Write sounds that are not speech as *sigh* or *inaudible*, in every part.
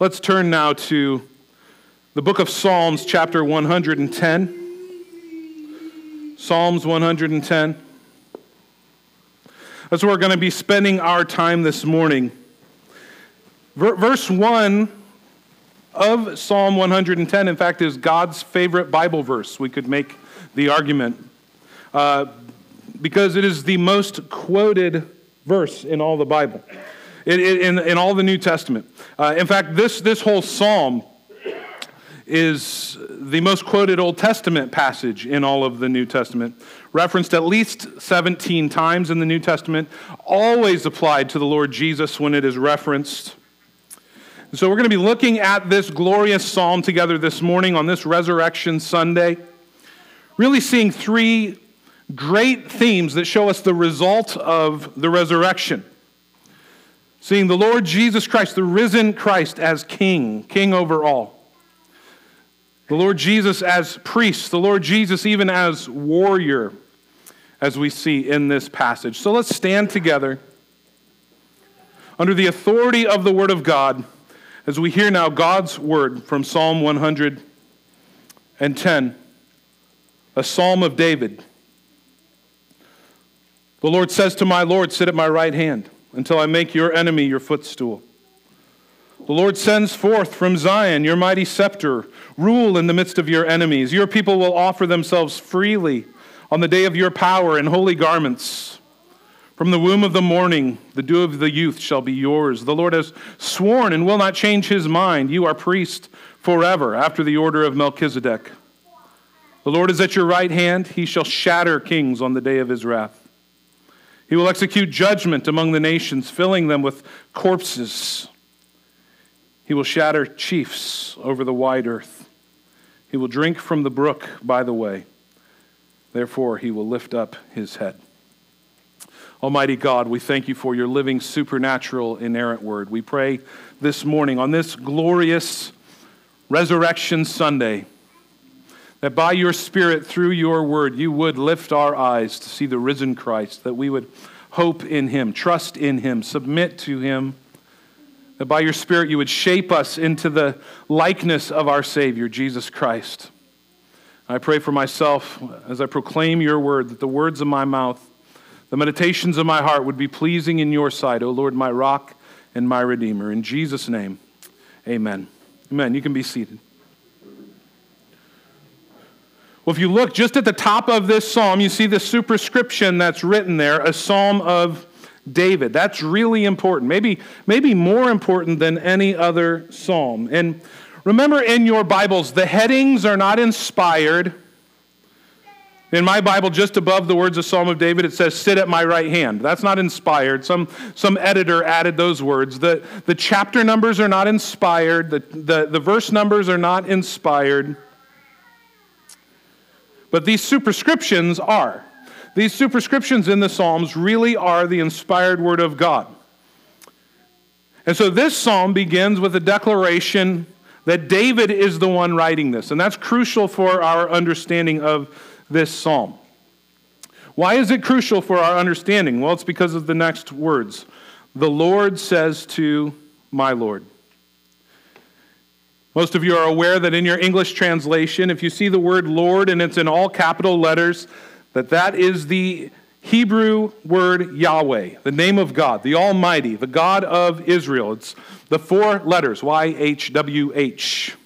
Let's turn now to the book of Psalms, chapter 110. Psalms 110. That's where we're going to be spending our time this morning. Verse 1 of Psalm 110, in fact, is God's favorite Bible verse. We could make the argument uh, because it is the most quoted verse in all the Bible in, in, in all the New Testament. Uh, in fact, this, this whole psalm is the most quoted Old Testament passage in all of the New Testament, referenced at least 17 times in the New Testament, always applied to the Lord Jesus when it is referenced. So, we're going to be looking at this glorious psalm together this morning on this Resurrection Sunday, really seeing three great themes that show us the result of the resurrection. Seeing the Lord Jesus Christ, the risen Christ, as king, king over all. The Lord Jesus as priest, the Lord Jesus even as warrior, as we see in this passage. So let's stand together under the authority of the Word of God as we hear now God's Word from Psalm 110, a psalm of David. The Lord says to my Lord, Sit at my right hand until I make your enemy your footstool. The Lord sends forth from Zion your mighty scepter. Rule in the midst of your enemies. Your people will offer themselves freely on the day of your power in holy garments. From the womb of the morning, the dew of the youth shall be yours. The Lord has sworn and will not change his mind. You are priest forever, after the order of Melchizedek. The Lord is at your right hand. He shall shatter kings on the day of his wrath. He will execute judgment among the nations, filling them with corpses. He will shatter chiefs over the wide earth. He will drink from the brook by the way. Therefore, he will lift up his head. Almighty God, we thank you for your living, supernatural, inerrant word. We pray this morning on this glorious Resurrection Sunday that by your Spirit, through your word, you would lift our eyes to see the risen Christ, that we would hope in him, trust in him, submit to him, that by your Spirit you would shape us into the likeness of our Savior, Jesus Christ. I pray for myself as I proclaim your word that the words of my mouth, the meditations of my heart would be pleasing in your sight, O Lord, my rock and my redeemer. In Jesus' name, amen. Amen. You can be seated. Well, if you look just at the top of this psalm, you see the superscription that's written there, a psalm of David. That's really important, maybe, maybe more important than any other psalm. And remember in your Bibles, the headings are not inspired. In my Bible, just above the words of Psalm of David, it says, Sit at my right hand. That's not inspired. Some, some editor added those words. The, the chapter numbers are not inspired, the, the, the verse numbers are not inspired. But these superscriptions are. These superscriptions in the Psalms really are the inspired word of God. And so this psalm begins with a declaration that David is the one writing this. And that's crucial for our understanding of this psalm. Why is it crucial for our understanding? Well, it's because of the next words. The Lord says to my Lord. Most of you are aware that in your English translation, if you see the word Lord and it's in all capital letters, that that is the Hebrew word Yahweh, the name of God, the Almighty, the God of Israel. It's the four letters, Y H W H.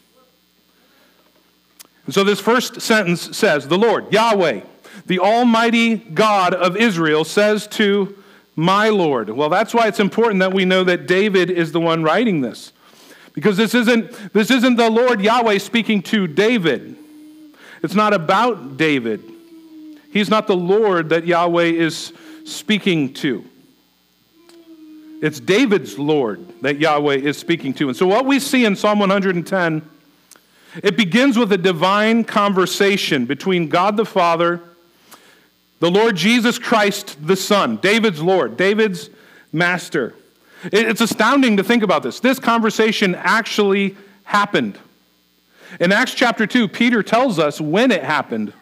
And so this first sentence says, The Lord, Yahweh, the Almighty God of Israel, says to my Lord. Well, that's why it's important that we know that David is the one writing this. Because this isn't, this isn't the Lord Yahweh speaking to David. It's not about David. He's not the Lord that Yahweh is speaking to. It's David's Lord that Yahweh is speaking to. And so, what we see in Psalm 110, it begins with a divine conversation between God the Father, the Lord Jesus Christ the Son, David's Lord, David's Master. It's astounding to think about this. This conversation actually happened. In Acts chapter 2, Peter tells us when it happened.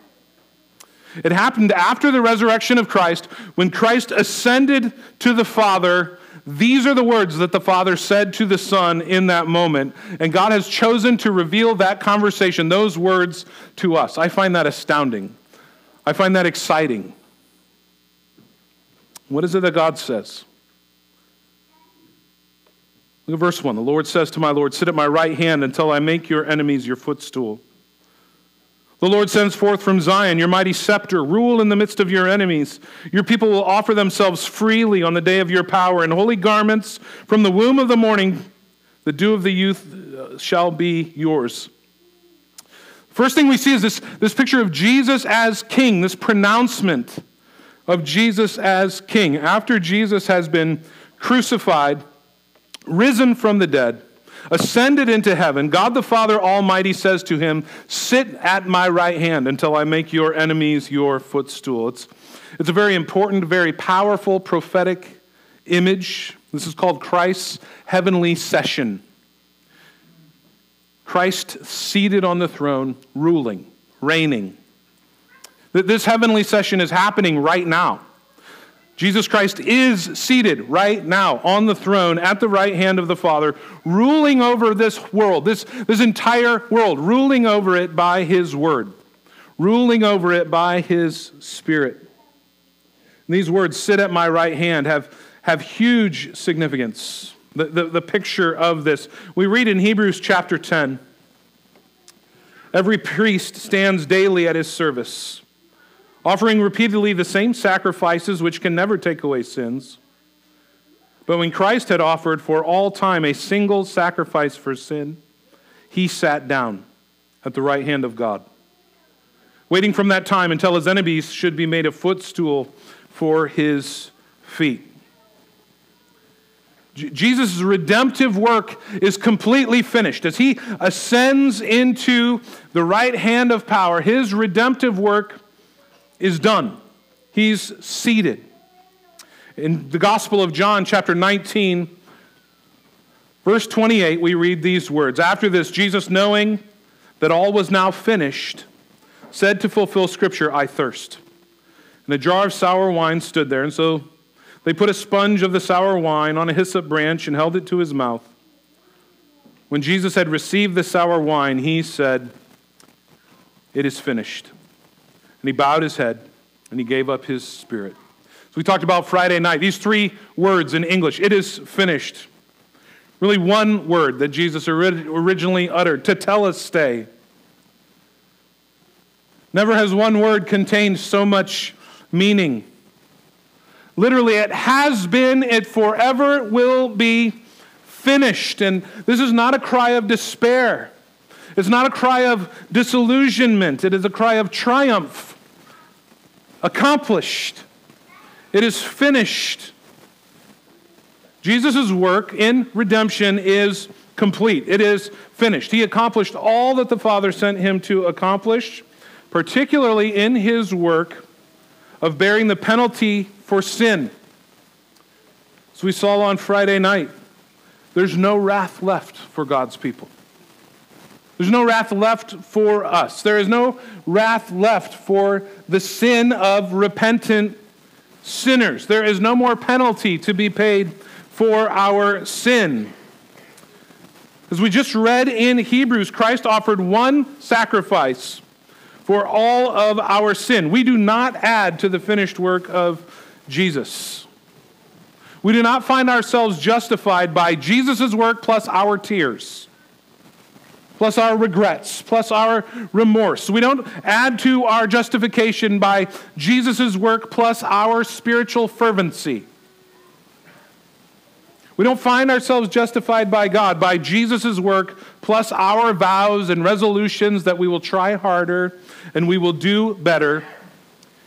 It happened after the resurrection of Christ, when Christ ascended to the Father. these are the words that the Father said to the Son in that moment. And God has chosen to reveal that conversation, those words to us. I find that astounding. I find that exciting. What is it that God says? Look at verse 1. The Lord says to my Lord, Sit at my right hand until I make your enemies your footstool. The Lord sends forth from Zion your mighty scepter. Rule in the midst of your enemies. Your people will offer themselves freely on the day of your power. In holy garments from the womb of the morning, the dew of the youth uh, shall be yours. First thing we see is this, this picture of Jesus as king, this pronouncement of Jesus as king. After Jesus has been crucified, risen from the dead, ascended into heaven, God the Father Almighty says to him, Sit at my right hand until I make your enemies your footstool. It's, it's a very important, very powerful prophetic image. This is called Christ's heavenly session. Christ seated on the throne, ruling, reigning. This heavenly session is happening right now. Jesus Christ is seated right now on the throne at the right hand of the Father, ruling over this world, this, this entire world, ruling over it by his word, ruling over it by his spirit. And these words, sit at my right hand, have, have huge significance. The, the, the picture of this. We read in Hebrews chapter 10 every priest stands daily at his service offering repeatedly the same sacrifices which can never take away sins. But when Christ had offered for all time a single sacrifice for sin, he sat down at the right hand of God, waiting from that time until his enemies should be made a footstool for his feet. Jesus' redemptive work is completely finished. As he ascends into the right hand of power, his redemptive work is done. He's seated. In the Gospel of John, chapter 19, verse 28, we read these words After this, Jesus, knowing that all was now finished, said to fulfill Scripture, I thirst. And a jar of sour wine stood there, and so they put a sponge of the sour wine on a hyssop branch and held it to his mouth. When Jesus had received the sour wine, he said, It is finished. And he bowed his head and he gave up his spirit. So we talked about Friday night. These three words in English it is finished. Really, one word that Jesus originally uttered tetelestai. Never has one word contained so much meaning. Literally, it has been, it forever will be finished. And this is not a cry of despair. It's not a cry of disillusionment. It is a cry of triumph accomplished. It is finished. Jesus' work in redemption is complete. It is finished. He accomplished all that the Father sent him to accomplish, particularly in his work of bearing the penalty for sin. As we saw on Friday night, there's no wrath left for God's people. There's no wrath left for us. There is no wrath left for the sin of repentant sinners. There is no more penalty to be paid for our sin. As we just read in Hebrews, Christ offered one sacrifice for all of our sin. We do not add to the finished work of Jesus. We do not find ourselves justified by Jesus' work plus our tears plus our regrets, plus our remorse. We don't add to our justification by Jesus' work plus our spiritual fervency. We don't find ourselves justified by God by Jesus' work plus our vows and resolutions that we will try harder and we will do better.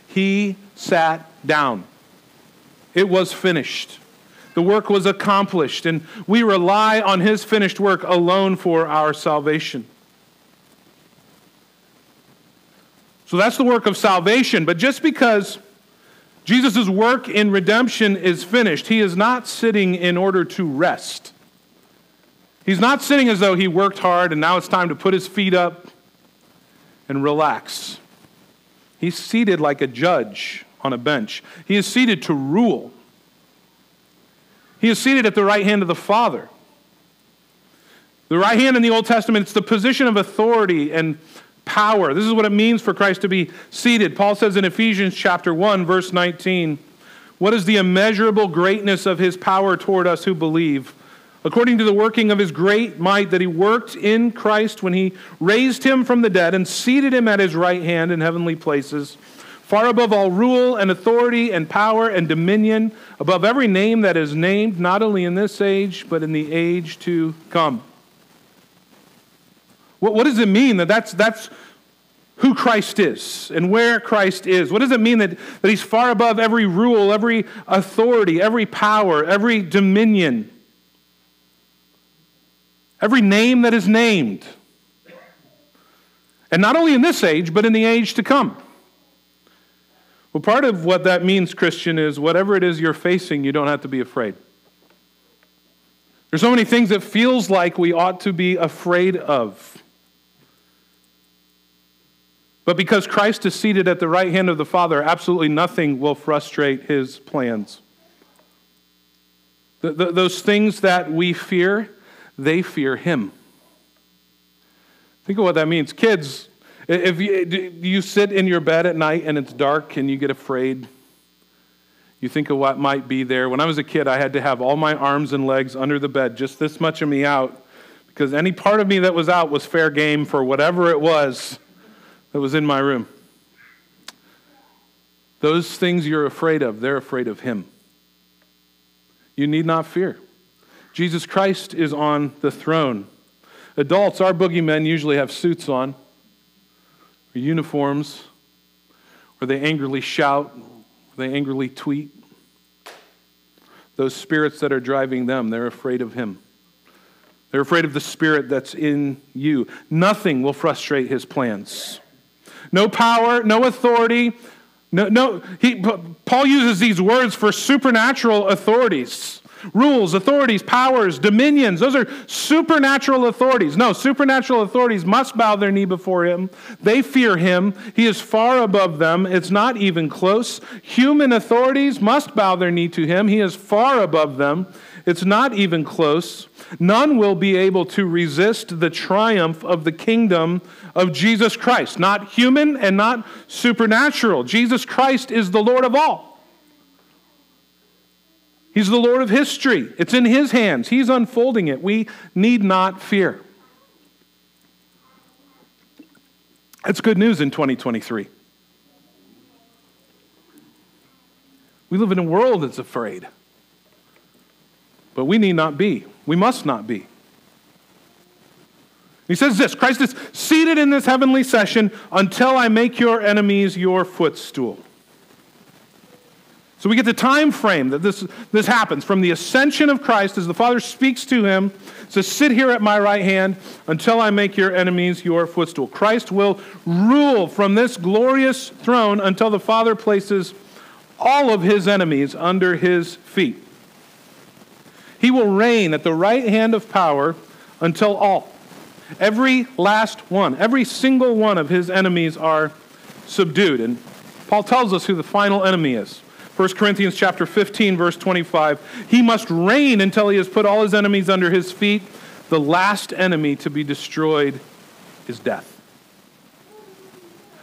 He sat down. It was finished. The work was accomplished, and we rely on his finished work alone for our salvation. So that's the work of salvation. But just because Jesus' work in redemption is finished, he is not sitting in order to rest. He's not sitting as though he worked hard and now it's time to put his feet up and relax. He's seated like a judge on a bench. He is seated to rule. He is seated at the right hand of the Father. The right hand in the Old Testament, it's the position of authority and power. This is what it means for Christ to be seated. Paul says in Ephesians chapter 1 verse 19, "What is the immeasurable greatness of his power toward us who believe?" According to the working of his great might that he worked in Christ when he raised him from the dead and seated him at his right hand in heavenly places, far above all rule and authority and power and dominion, above every name that is named, not only in this age, but in the age to come. What, what does it mean that that's, that's who Christ is and where Christ is? What does it mean that, that he's far above every rule, every authority, every power, every dominion, every name that is named? And not only in this age, but in the age to come. Well, part of what that means, Christian, is whatever it is you're facing, you don't have to be afraid. There's so many things that feels like we ought to be afraid of. But because Christ is seated at the right hand of the Father, absolutely nothing will frustrate his plans. The, the, those things that we fear, they fear him. Think of what that means. Kids, if you, you sit in your bed at night and it's dark and you get afraid, you think of what might be there. When I was a kid, I had to have all my arms and legs under the bed, just this much of me out, because any part of me that was out was fair game for whatever it was that was in my room. Those things you're afraid of, they're afraid of Him. You need not fear. Jesus Christ is on the throne. Adults, our boogeymen usually have suits on, uniforms, or they angrily shout, they angrily tweet. Those spirits that are driving them, they're afraid of Him. They're afraid of the spirit that's in you. Nothing will frustrate His plans no power, no authority. No, no he, Paul uses these words for supernatural authorities rules, authorities, powers, dominions. Those are supernatural authorities. No, supernatural authorities must bow their knee before him. They fear him. He is far above them. It's not even close. Human authorities must bow their knee to him. He is far above them. It's not even close. None will be able to resist the triumph of the kingdom of Jesus Christ. Not human and not supernatural. Jesus Christ is the Lord of all. He's the Lord of history. It's in His hands. He's unfolding it. We need not fear. That's good news in 2023. We live in a world that's afraid. But we need not be. We must not be. He says this Christ is seated in this heavenly session until I make your enemies your footstool. So we get the time frame that this, this happens from the ascension of Christ as the Father speaks to him, says, Sit here at my right hand until I make your enemies your footstool. Christ will rule from this glorious throne until the Father places all of his enemies under his feet. He will reign at the right hand of power until all, every last one, every single one of his enemies are subdued. And Paul tells us who the final enemy is. 1 Corinthians chapter 15 verse 25. He must reign until he has put all his enemies under his feet. The last enemy to be destroyed is death.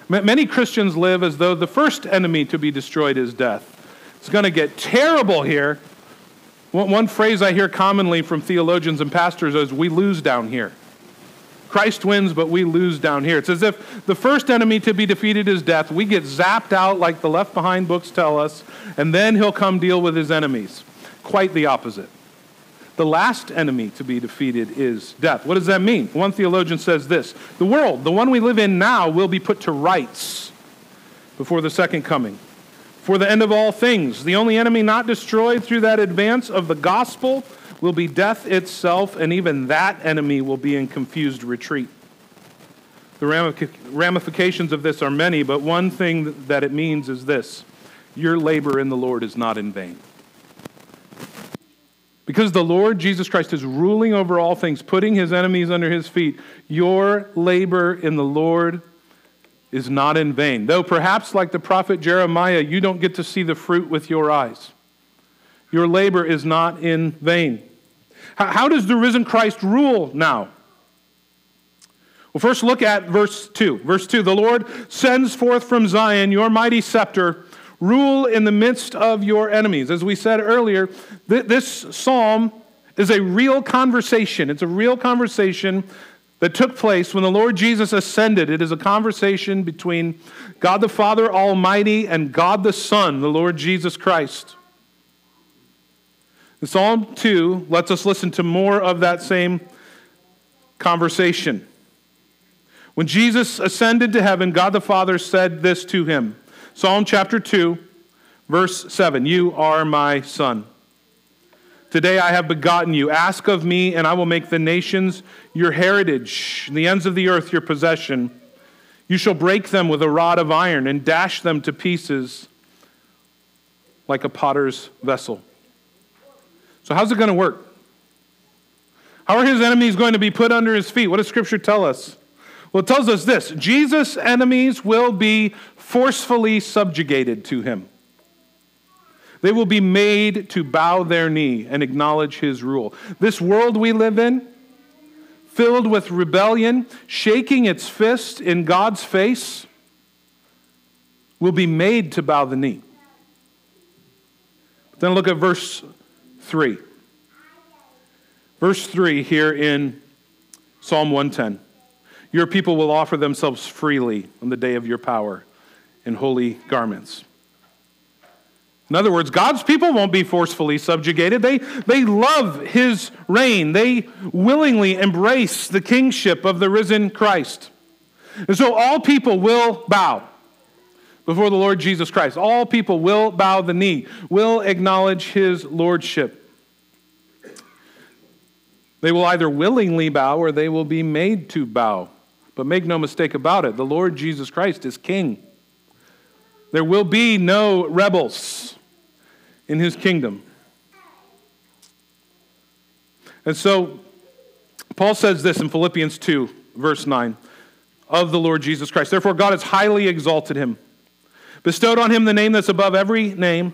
Many Christians live as though the first enemy to be destroyed is death. It's going to get terrible here one phrase I hear commonly from theologians and pastors is, We lose down here. Christ wins, but we lose down here. It's as if the first enemy to be defeated is death. We get zapped out like the Left Behind books tell us, and then he'll come deal with his enemies. Quite the opposite. The last enemy to be defeated is death. What does that mean? One theologian says this The world, the one we live in now, will be put to rights before the second coming for the end of all things. The only enemy not destroyed through that advance of the gospel will be death itself, and even that enemy will be in confused retreat. The ramifications of this are many, but one thing that it means is this your labor in the Lord is not in vain. Because the Lord Jesus Christ is ruling over all things, putting his enemies under his feet, your labor in the Lord is not in vain. Though perhaps, like the prophet Jeremiah, you don't get to see the fruit with your eyes. your labor is not in vain. How does the risen Christ rule now? Well, first look at verse 2. Verse 2 The Lord sends forth from Zion your mighty scepter, rule in the midst of your enemies. As we said earlier, th- this psalm is a real conversation. It's a real conversation that took place when the Lord Jesus ascended. It is a conversation between God the Father Almighty and God the Son, the Lord Jesus Christ. And Psalm 2 lets us listen to more of that same conversation. When Jesus ascended to heaven, God the Father said this to him Psalm chapter 2, verse 7 You are my son. Today I have begotten you. Ask of me, and I will make the nations your heritage, and the ends of the earth your possession. You shall break them with a rod of iron and dash them to pieces like a potter's vessel. So, how's it going to work? How are his enemies going to be put under his feet? What does Scripture tell us? Well, it tells us this Jesus' enemies will be forcefully subjugated to him. They will be made to bow their knee and acknowledge his rule. This world we live in, filled with rebellion, shaking its fist in God's face, will be made to bow the knee. Then look at verse 3. Verse 3 here in Psalm 110. Your people will offer themselves freely on the day of your power in holy garments. In other words, God's people won't be forcefully subjugated. They, they love his reign. They willingly embrace the kingship of the risen Christ. And so all people will bow before the Lord Jesus Christ. All people will bow the knee, will acknowledge his lordship. They will either willingly bow or they will be made to bow. But make no mistake about it, the Lord Jesus Christ is king. There will be no rebels in his kingdom. And so, Paul says this in Philippians 2, verse 9, of the Lord Jesus Christ. Therefore, God has highly exalted him, bestowed on him the name that's above every name,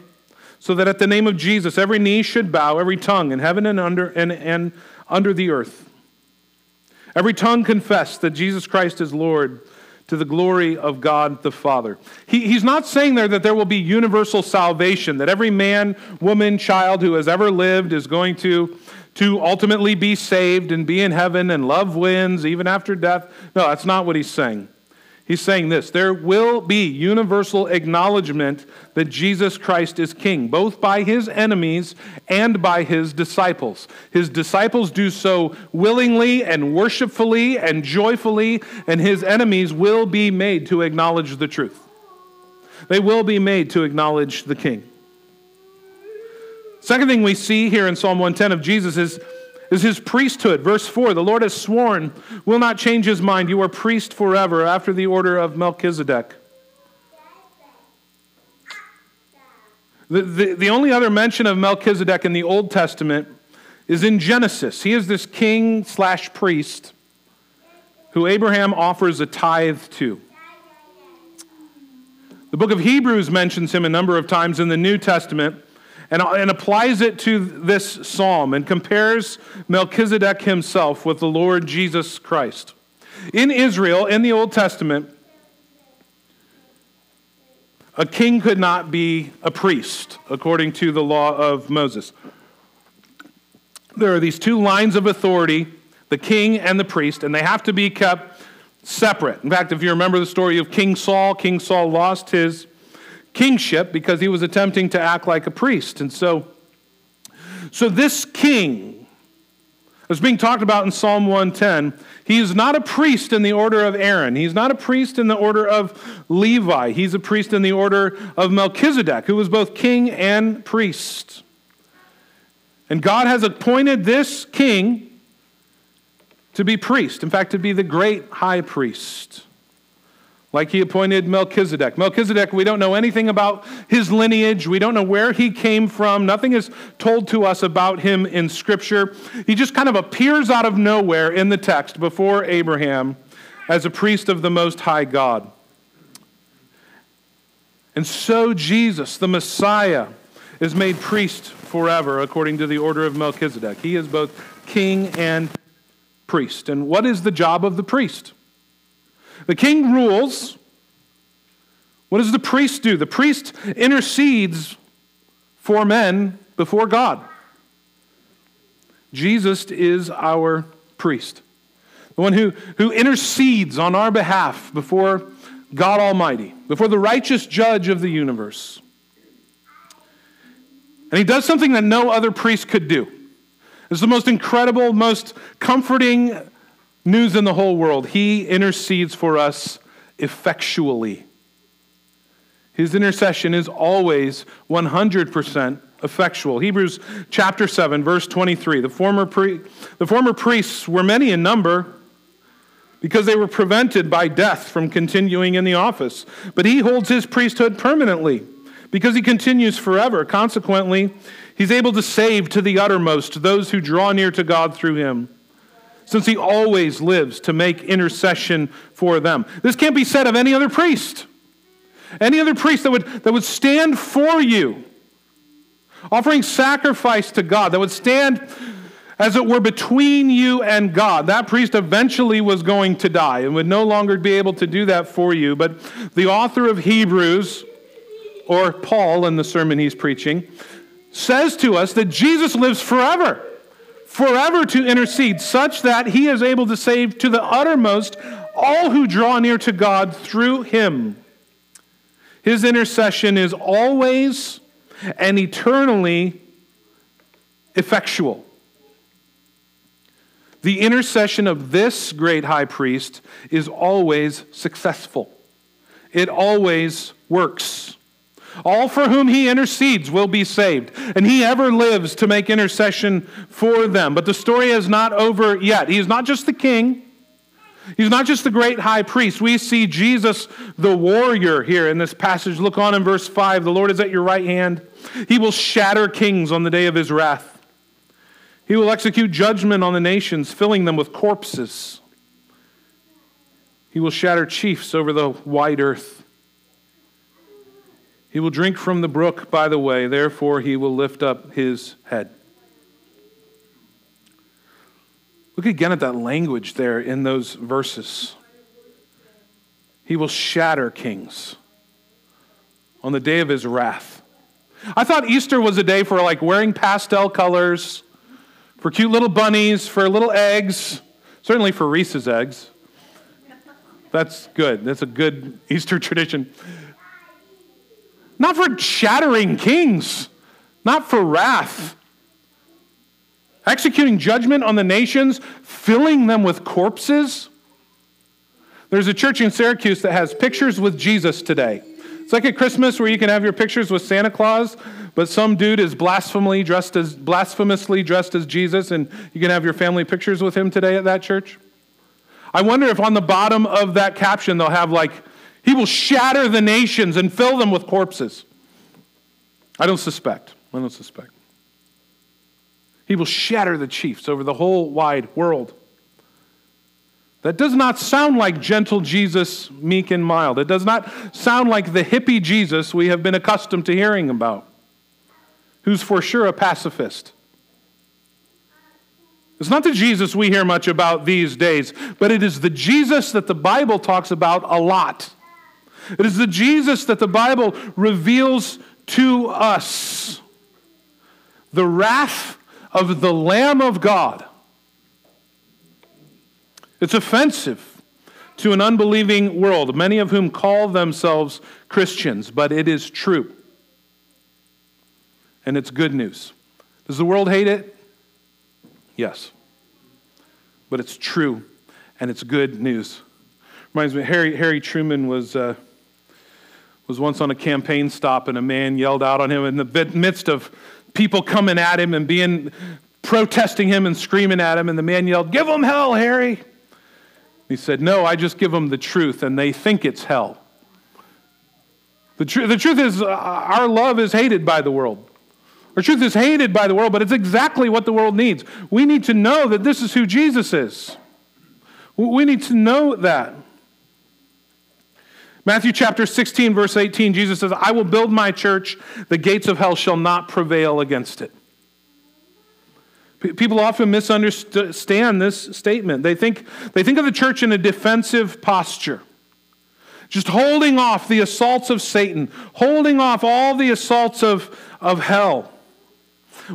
so that at the name of Jesus every knee should bow, every tongue in heaven and under, and, and under the earth. Every tongue confess that Jesus Christ is Lord to the glory of God the Father. He, he's not saying there that there will be universal salvation, that every man, woman, child who has ever lived is going to, to ultimately be saved and be in heaven and love wins even after death. No, that's not what he's saying. He's saying this there will be universal acknowledgement that Jesus Christ is king, both by his enemies and by his disciples. His disciples do so willingly and worshipfully and joyfully, and his enemies will be made to acknowledge the truth. They will be made to acknowledge the king. Second thing we see here in Psalm 110 of Jesus is is his priesthood. Verse 4 The Lord has sworn, will not change his mind. You are priest forever after the order of Melchizedek. The, the, the only other mention of Melchizedek in the Old Testament is in Genesis. He is this king slash priest who Abraham offers a tithe to. The book of Hebrews mentions him a number of times in the New Testament and, and applies it to this psalm and compares Melchizedek himself with the Lord Jesus Christ. In Israel, in the Old Testament, a king could not be a priest according to the law of Moses. There are these two lines of authority the king and the priest, and they have to be kept separate. In fact, if you remember the story of King Saul, King Saul lost his kingship because he was attempting to act like a priest. And so, so this king is being talked about in Psalm 110. He is not a priest in the order of Aaron. He's not a priest in the order of Levi. He's a priest in the order of Melchizedek, who was both king and priest. And God has appointed this king to be priest, in fact, to be the great high priest like he appointed Melchizedek. Melchizedek, we don't know anything about his lineage. We don't know where he came from. Nothing is told to us about him in Scripture. He just kind of appears out of nowhere in the text before Abraham as a priest of the Most High God. And so Jesus, the Messiah, is made priest forever according to the order of Melchizedek. He is both king and priest. And what is the job of the priest? The king rules. What does the priest do? The priest intercedes for men before God. Jesus is our priest, the one who, who intercedes on our behalf before God Almighty, before the righteous judge of the universe. And he does something that no other priest could do. It's the most incredible, most comforting news in the whole world. He intercedes for us effectually. His intercession is always 100% effectual. Hebrews chapter 7, verse 23. The former, pre- the former priests were many in number because they were prevented by death from continuing in the office. But he holds his priesthood permanently because he continues forever. Consequently, he's able to save to the uttermost those who draw near to God through him, since he always lives to make intercession for them. This can't be said of any other priest. Any other priest that would, that would stand for you, offering sacrifice to God, that would stand as it were between you and God. That priest eventually was going to die and would no longer be able to do that for you. But the author of Hebrews, or Paul in the sermon he's preaching, says to us that Jesus lives forever, forever to intercede, such that he is able to save to the uttermost all who draw near to God through him. His intercession is always and eternally effectual. The intercession of this great high priest is always successful, it always works. All for whom he intercedes will be saved, and he ever lives to make intercession for them. But the story is not over yet. He is not just the king, he's not just the great high priest. We see Jesus, the warrior, here in this passage. Look on in verse 5 The Lord is at your right hand, he will shatter kings on the day of his wrath. He will execute judgment on the nations, filling them with corpses. He will shatter chiefs over the wide earth. He will drink from the brook by the way, therefore he will lift up his head. Look again at that language there in those verses. He will shatter kings on the day of his wrath. I thought Easter was a day for like wearing pastel colors for cute little bunnies, for little eggs, certainly for Reese's eggs. That's good. That's a good Easter *laughs* tradition. Not for shattering kings, not for wrath. Executing judgment on the nations, filling them with corpses. There's a church in Syracuse that has pictures with Jesus today. It's like at Christmas where you can have your pictures with Santa Claus, but some dude is blasphemously dressed as blasphemously dressed as Jesus, and you can have your family pictures with him today at that church. I wonder if on the bottom of that caption they'll have like, "He will shatter the nations and fill them with corpses." I don't suspect. I don't suspect. He will shatter the chiefs over the whole wide world. That does not sound like gentle Jesus, meek and mild. It does not sound like the hippie Jesus we have been accustomed to hearing about, who's for sure a pacifist. It's not the Jesus we hear much about these days, but it is the Jesus that the Bible talks about a lot. It is the Jesus that the Bible reveals to us. The wrath of the Lamb of God it's offensive to an unbelieving world, many of whom call themselves Christians, but it is true. And it's good news. Does the world hate it? Yes. But it's true, and it's good news. Reminds me, Harry, Harry Truman was, uh, was once on a campaign stop, and a man yelled out on him in the midst of people coming at him and being protesting him and screaming at him, and the man yelled, Give him hell, Harry. He said, No, I just give them the truth, and they think it's hell. The, tr- the truth is, uh, our love is hated by the world. Our truth is hated by the world, but it's exactly what the world needs. We need to know that this is who Jesus is. We need to know that. Matthew chapter 16, verse 18, Jesus says, I will build my church, the gates of hell shall not prevail against it. People often misunderstand this statement. They think, they think of the church in a defensive posture, just holding off the assaults of Satan, holding off all the assaults of, of hell.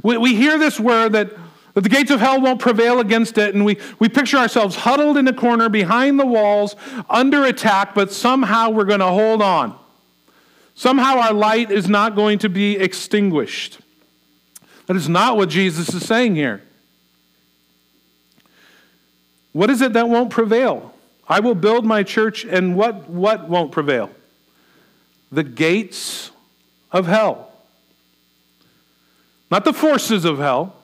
We, we hear this word that, that the gates of hell won't prevail against it, and we, we picture ourselves huddled in a corner behind the walls, under attack, but somehow we're going to hold on. Somehow our light is not going to be extinguished. That is not what Jesus is saying here. What is it that won't prevail? I will build my church, and what, what won't prevail? The gates of hell. Not the forces of hell,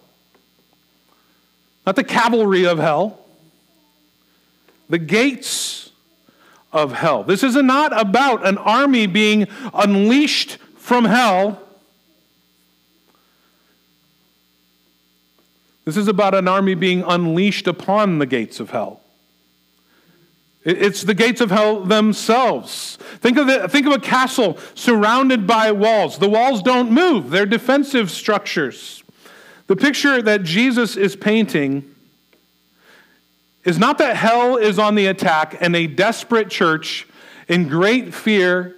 not the cavalry of hell, the gates of hell. This is not about an army being unleashed from hell This is about an army being unleashed upon the gates of hell. It's the gates of hell themselves. Think of, it, think of a castle surrounded by walls. The walls don't move, they're defensive structures. The picture that Jesus is painting is not that hell is on the attack and a desperate church in great fear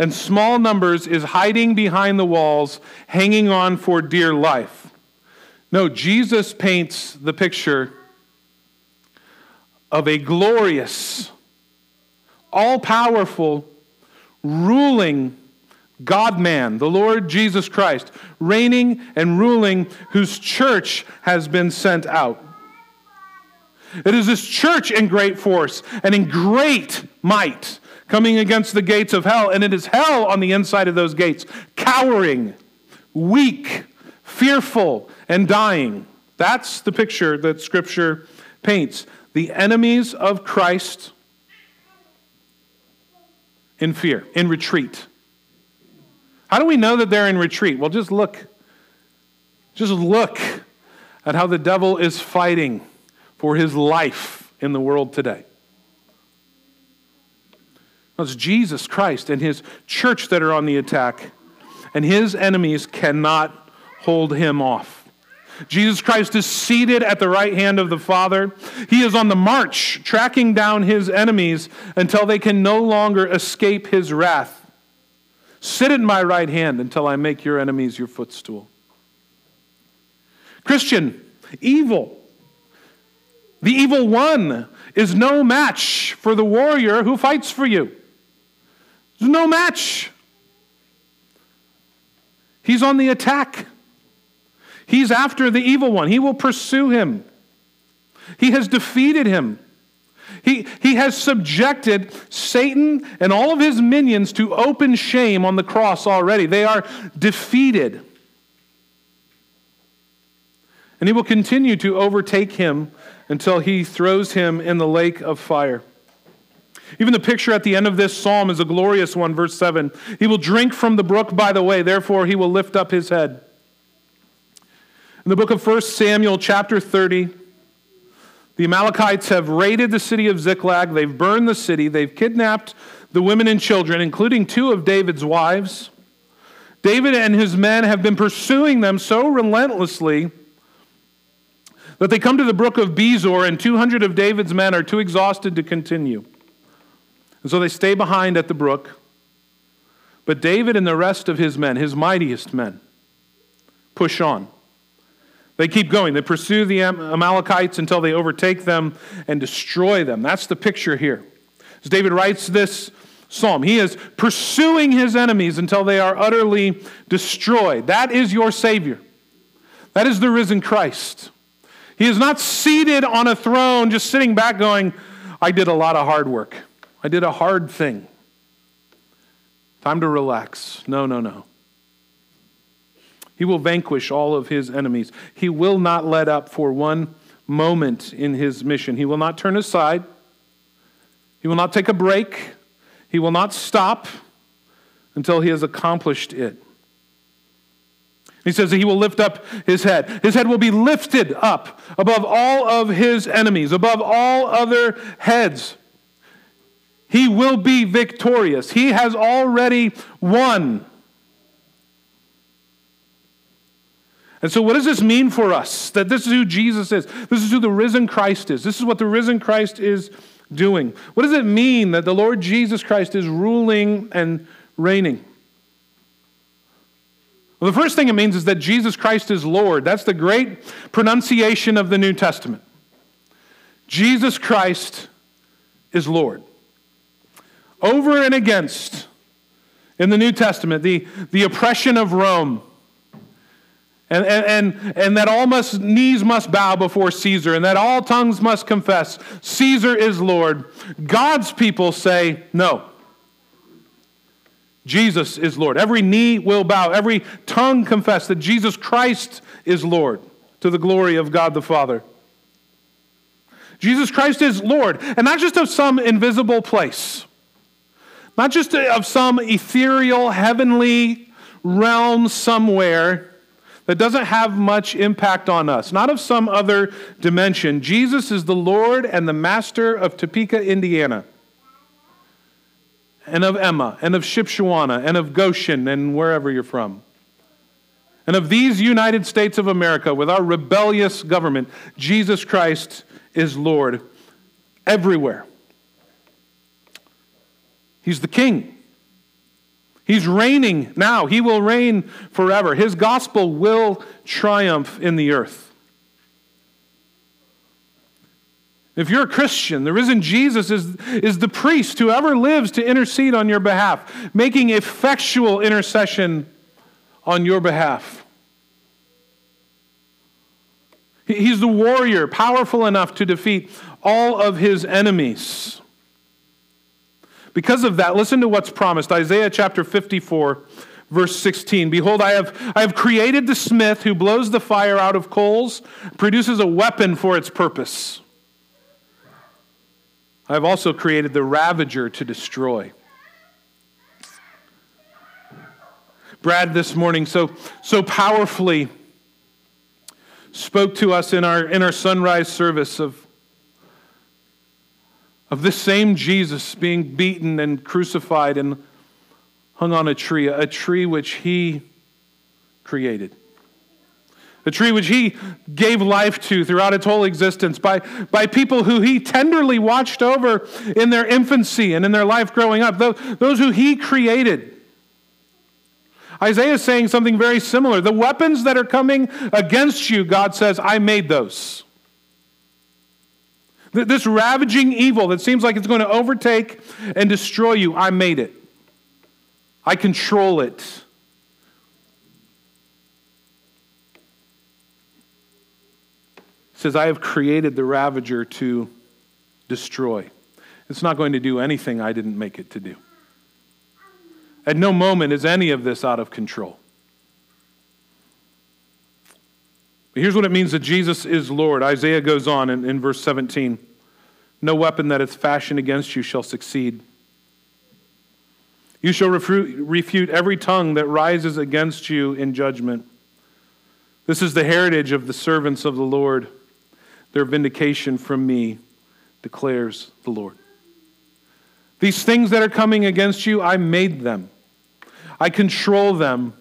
and small numbers is hiding behind the walls, hanging on for dear life. No, Jesus paints the picture of a glorious, all powerful, ruling God man, the Lord Jesus Christ, reigning and ruling, whose church has been sent out. It is this church in great force and in great might coming against the gates of hell, and it is hell on the inside of those gates, cowering, weak, fearful, and dying. That's the picture that Scripture paints. The enemies of Christ in fear, in retreat. How do we know that they're in retreat? Well, just look. Just look at how the devil is fighting for his life in the world today. It's Jesus Christ and his church that are on the attack, and his enemies cannot hold him off. Jesus Christ is seated at the right hand of the Father. He is on the march, tracking down his enemies until they can no longer escape his wrath. Sit in my right hand until I make your enemies your footstool. Christian, evil. The evil one is no match for the warrior who fights for you. There's no match. He's on the attack. He's after the evil one. He will pursue him. He has defeated him. He, he has subjected Satan and all of his minions to open shame on the cross already. They are defeated. And he will continue to overtake him until he throws him in the lake of fire. Even the picture at the end of this psalm is a glorious one, verse 7. He will drink from the brook by the way, therefore he will lift up his head. In the book of 1 Samuel, chapter 30, the Amalekites have raided the city of Ziklag. They've burned the city. They've kidnapped the women and children, including two of David's wives. David and his men have been pursuing them so relentlessly that they come to the brook of Besor, and 200 of David's men are too exhausted to continue. And so they stay behind at the brook. But David and the rest of his men, his mightiest men, push on. They keep going. They pursue the Amalekites until they overtake them and destroy them. That's the picture here. As David writes this psalm, he is pursuing his enemies until they are utterly destroyed. That is your Savior. That is the risen Christ. He is not seated on a throne, just sitting back going, I did a lot of hard work. I did a hard thing. Time to relax. No, no, no. He will vanquish all of his enemies. He will not let up for one moment in his mission. He will not turn aside. He will not take a break. He will not stop until he has accomplished it. He says that he will lift up his head. His head will be lifted up above all of his enemies, above all other heads. He will be victorious. He has already won. And so, what does this mean for us? That this is who Jesus is. This is who the risen Christ is. This is what the risen Christ is doing. What does it mean that the Lord Jesus Christ is ruling and reigning? Well, the first thing it means is that Jesus Christ is Lord. That's the great pronunciation of the New Testament. Jesus Christ is Lord. Over and against in the New Testament, the, the oppression of Rome and, and, and, that all must, knees must bow before Caesar, and that all tongues must confess Caesar is Lord. God's people say, no. Jesus is Lord. Every knee will bow, every tongue confess that Jesus Christ is Lord to the glory of God the Father. Jesus Christ is Lord, and not just of some invisible place, not just of some ethereal, heavenly realm somewhere that doesn't have much impact on us, not of some other dimension. Jesus is the Lord and the Master of Topeka, Indiana, and of Emma, and of Shipshewana, and of Goshen, and wherever you're from. And of these United States of America, with our rebellious government, Jesus Christ is Lord everywhere. He's the King. He's reigning now. He will reign forever. His gospel will triumph in the earth. If you're a Christian, the risen Jesus is, is the priest who ever lives to intercede on your behalf, making effectual intercession on your behalf. He's the warrior, powerful enough to defeat all of his enemies. Because of that, listen to what's promised Isaiah chapter 54, verse 16. Behold, I have, I have created the smith who blows the fire out of coals, produces a weapon for its purpose. I have also created the ravager to destroy. Brad this morning so, so powerfully spoke to us in our, in our sunrise service of of this same Jesus being beaten and crucified and hung on a tree, a tree which he created. A tree which he gave life to throughout its whole existence by, by people who he tenderly watched over in their infancy and in their life growing up, those, those who he created. Isaiah is saying something very similar. The weapons that are coming against you, God says, I made those. This ravaging evil that seems like it's going to overtake and destroy you, I made it. I control it. It says, I have created the ravager to destroy. It's not going to do anything I didn't make it to do. At no moment is any of this out of control. But here's what it means that Jesus is Lord. Isaiah goes on in, in verse 17 No weapon that is fashioned against you shall succeed. You shall refute, refute every tongue that rises against you in judgment. This is the heritage of the servants of the Lord, their vindication from me, declares the Lord. These things that are coming against you, I made them. I control them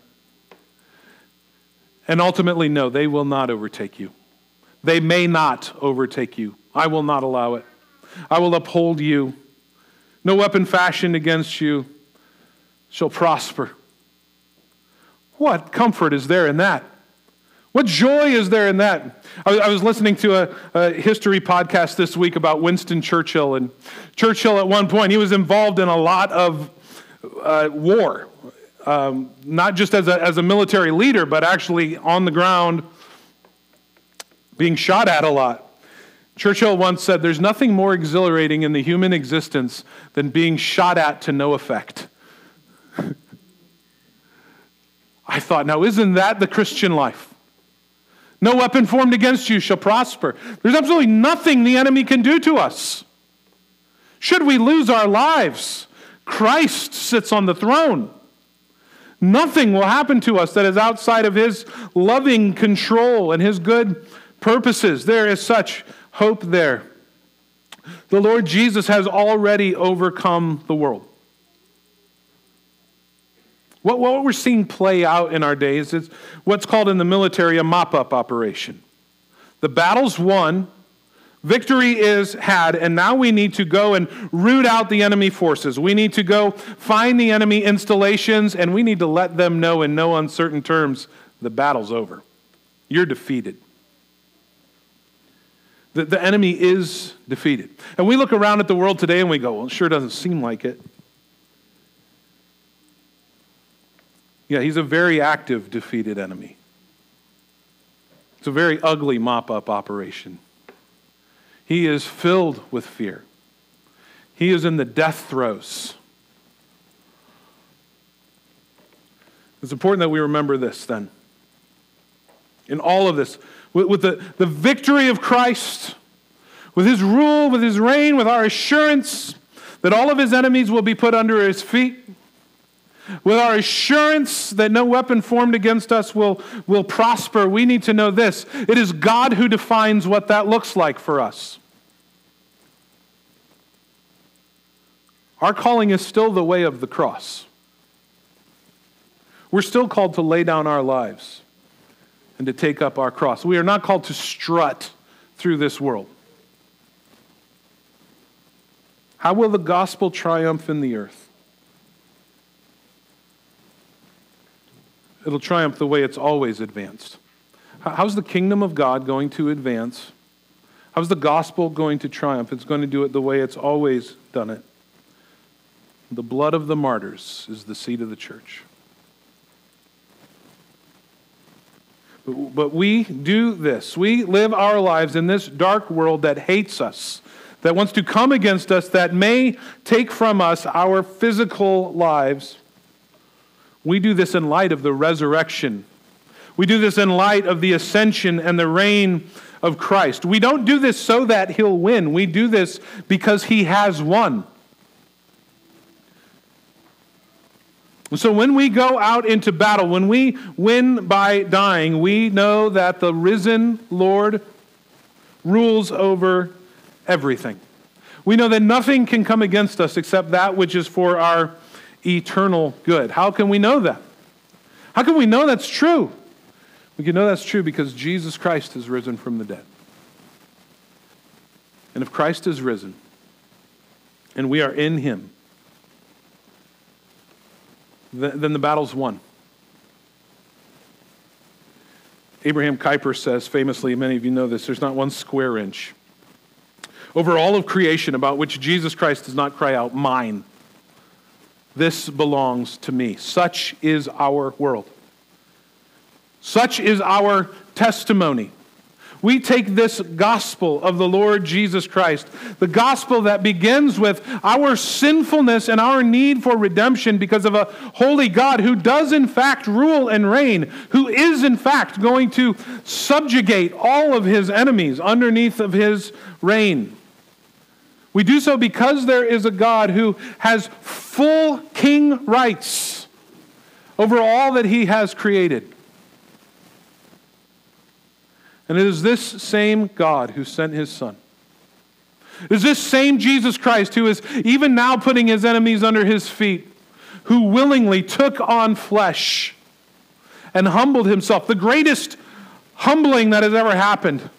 and ultimately, no, they will not overtake you. They may not overtake you. I will not allow it. I will uphold you. No weapon fashioned against you shall prosper. What comfort is there in that? What joy is there in that? I was listening to a, a, history podcast this week about Winston Churchill. And Churchill, at one point, he was involved in a lot of uh, war um, not just as a, as a military leader, but actually on the ground being shot at a lot. Churchill once said, There's nothing more exhilarating in the human existence than being shot at to no effect. *laughs* I thought, now isn't that the Christian life? No weapon formed against you shall prosper. There's absolutely nothing the enemy can do to us. Should we lose our lives, Christ sits on the throne. Nothing will happen to us that is outside of His loving control and His good purposes. There is such hope there. The Lord Jesus has already overcome the world. What, what we're seeing play out in our days is what's called in the military a mop up operation. The battle's won, victory is had, and now we need to go and root out the enemy forces. We need to go find the enemy installations, and we need to let them know in no uncertain terms the battle's over. You're defeated. The, the enemy is defeated. And we look around at the world today and we go, well, it sure doesn't seem like it. Yeah, he's a very active, defeated enemy. It's a very ugly mop up operation. He is filled with fear. He is in the death throes. It's important that we remember this then. In all of this, with, with the, the victory of Christ, with his rule, with his reign, with our assurance that all of his enemies will be put under his feet with our assurance that no weapon formed against us will, will prosper, we need to know this. It is God who defines what that looks like for us. Our calling is still the way of the cross. We're still called to lay down our lives and to take up our cross. We are not called to strut through this world. How will the gospel triumph in the earth? it'll triumph the way it's always advanced. How's the kingdom of God going to advance? How's the gospel going to triumph? It's going to do it the way it's always done it. The blood of the martyrs is the seed of the church. But we do this. We live our lives in this dark world that hates us, that wants to come against us, that may take from us our physical lives. We do this in light of the resurrection. We do this in light of the ascension and the reign of Christ. We don't do this so that he'll win. We do this because he has won. So when we go out into battle, when we win by dying, we know that the risen Lord rules over everything. We know that nothing can come against us except that which is for our eternal good. How can we know that? How can we know that's true? We can know that's true because Jesus Christ has risen from the dead. And if Christ is risen and we are in him, then the battle's won. Abraham Kuyper says famously, many of you know this, there's not one square inch over all of creation about which Jesus Christ does not cry out, Mine. This belongs to me. Such is our world. Such is our testimony. We take this gospel of the Lord Jesus Christ, the gospel that begins with our sinfulness and our need for redemption because of a holy God who does, in fact, rule and reign, who is, in fact, going to subjugate all of his enemies underneath of his reign. We do so because there is a God who has full king rights over all that he has created. And it is this same God who sent his Son. It is this same Jesus Christ who is even now putting his enemies under his feet, who willingly took on flesh and humbled himself, the greatest humbling that has ever happened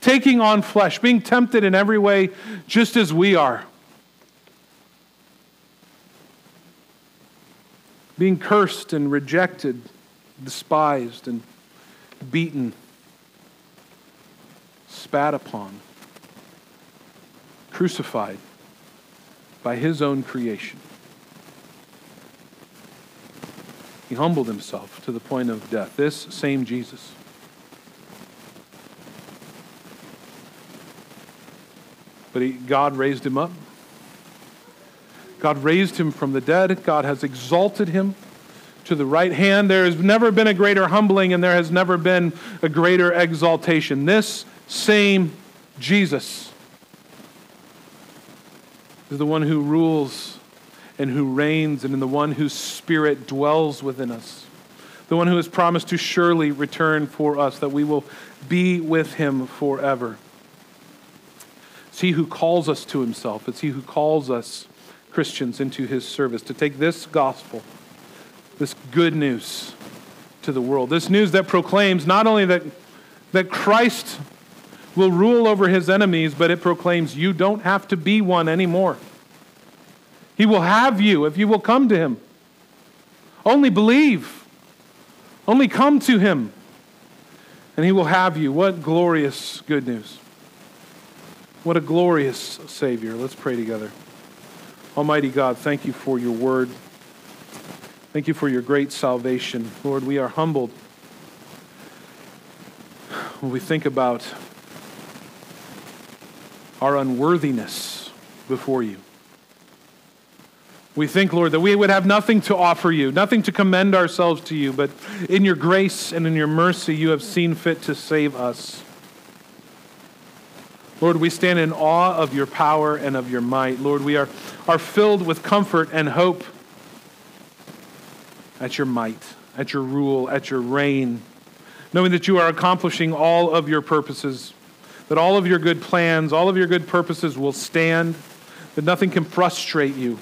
taking on flesh, being tempted in every way just as we are. Being cursed and rejected, despised and beaten, spat upon, crucified by his own creation. He humbled himself to the point of death. This same Jesus But he, God raised him up. God raised him from the dead. God has exalted him to the right hand. There has never been a greater humbling, and there has never been a greater exaltation. This same Jesus is the one who rules and who reigns, and in the one whose spirit dwells within us. The one who has promised to surely return for us, that we will be with him forever. It's He who calls us to Himself. It's He who calls us, Christians, into His service, to take this gospel this good news to the world. This news that proclaims not only that, that Christ will rule over his enemies, but it proclaims you don't have to be one anymore. He will have you if you will come to him. Only believe. Only come to him, and he will have you. What glorious good news. What a glorious Savior. Let's pray together. Almighty God, thank you for your word. Thank you for your great salvation. Lord, we are humbled when we think about our unworthiness before you. We think, Lord, that we would have nothing to offer you, nothing to commend ourselves to you, but in your grace and in your mercy, you have seen fit to save us. Lord, we stand in awe of your power and of your might. Lord, we are, are filled with comfort and hope at your might, at your rule, at your reign, knowing that you are accomplishing all of your purposes, that all of your good plans, all of your good purposes will stand, that nothing can frustrate you.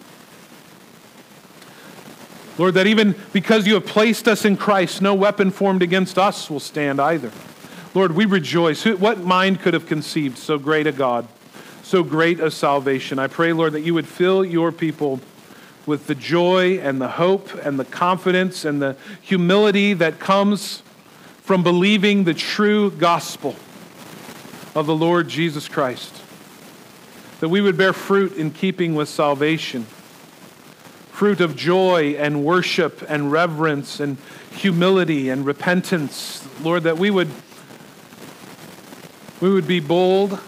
Lord, that even because you have placed us in Christ, no weapon formed against us will stand either. Lord, we rejoice. What mind could have conceived so great a God, so great a salvation? I pray, Lord, that you would fill your people with the joy and the hope and the confidence and the humility that comes from believing the true gospel of the Lord Jesus Christ. That we would bear fruit in keeping with salvation fruit of joy and worship and reverence and humility and repentance. Lord, that we would, we would be bold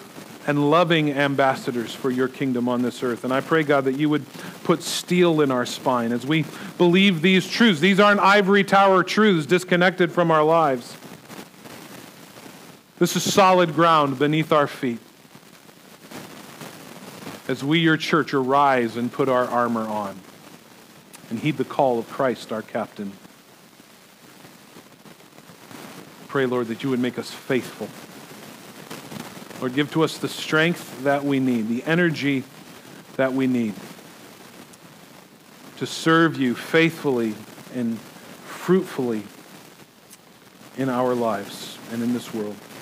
and loving ambassadors for your kingdom on this earth. And I pray, God, that you would put steel in our spine as we believe these truths. These aren't ivory tower truths disconnected from our lives. This is solid ground beneath our feet. As we, your church, arise and put our armor on and heed the call of Christ, our captain. Pray, Lord, that you would make us faithful. Lord, give to us the strength that we need, the energy that we need to serve you faithfully and fruitfully in our lives and in this world.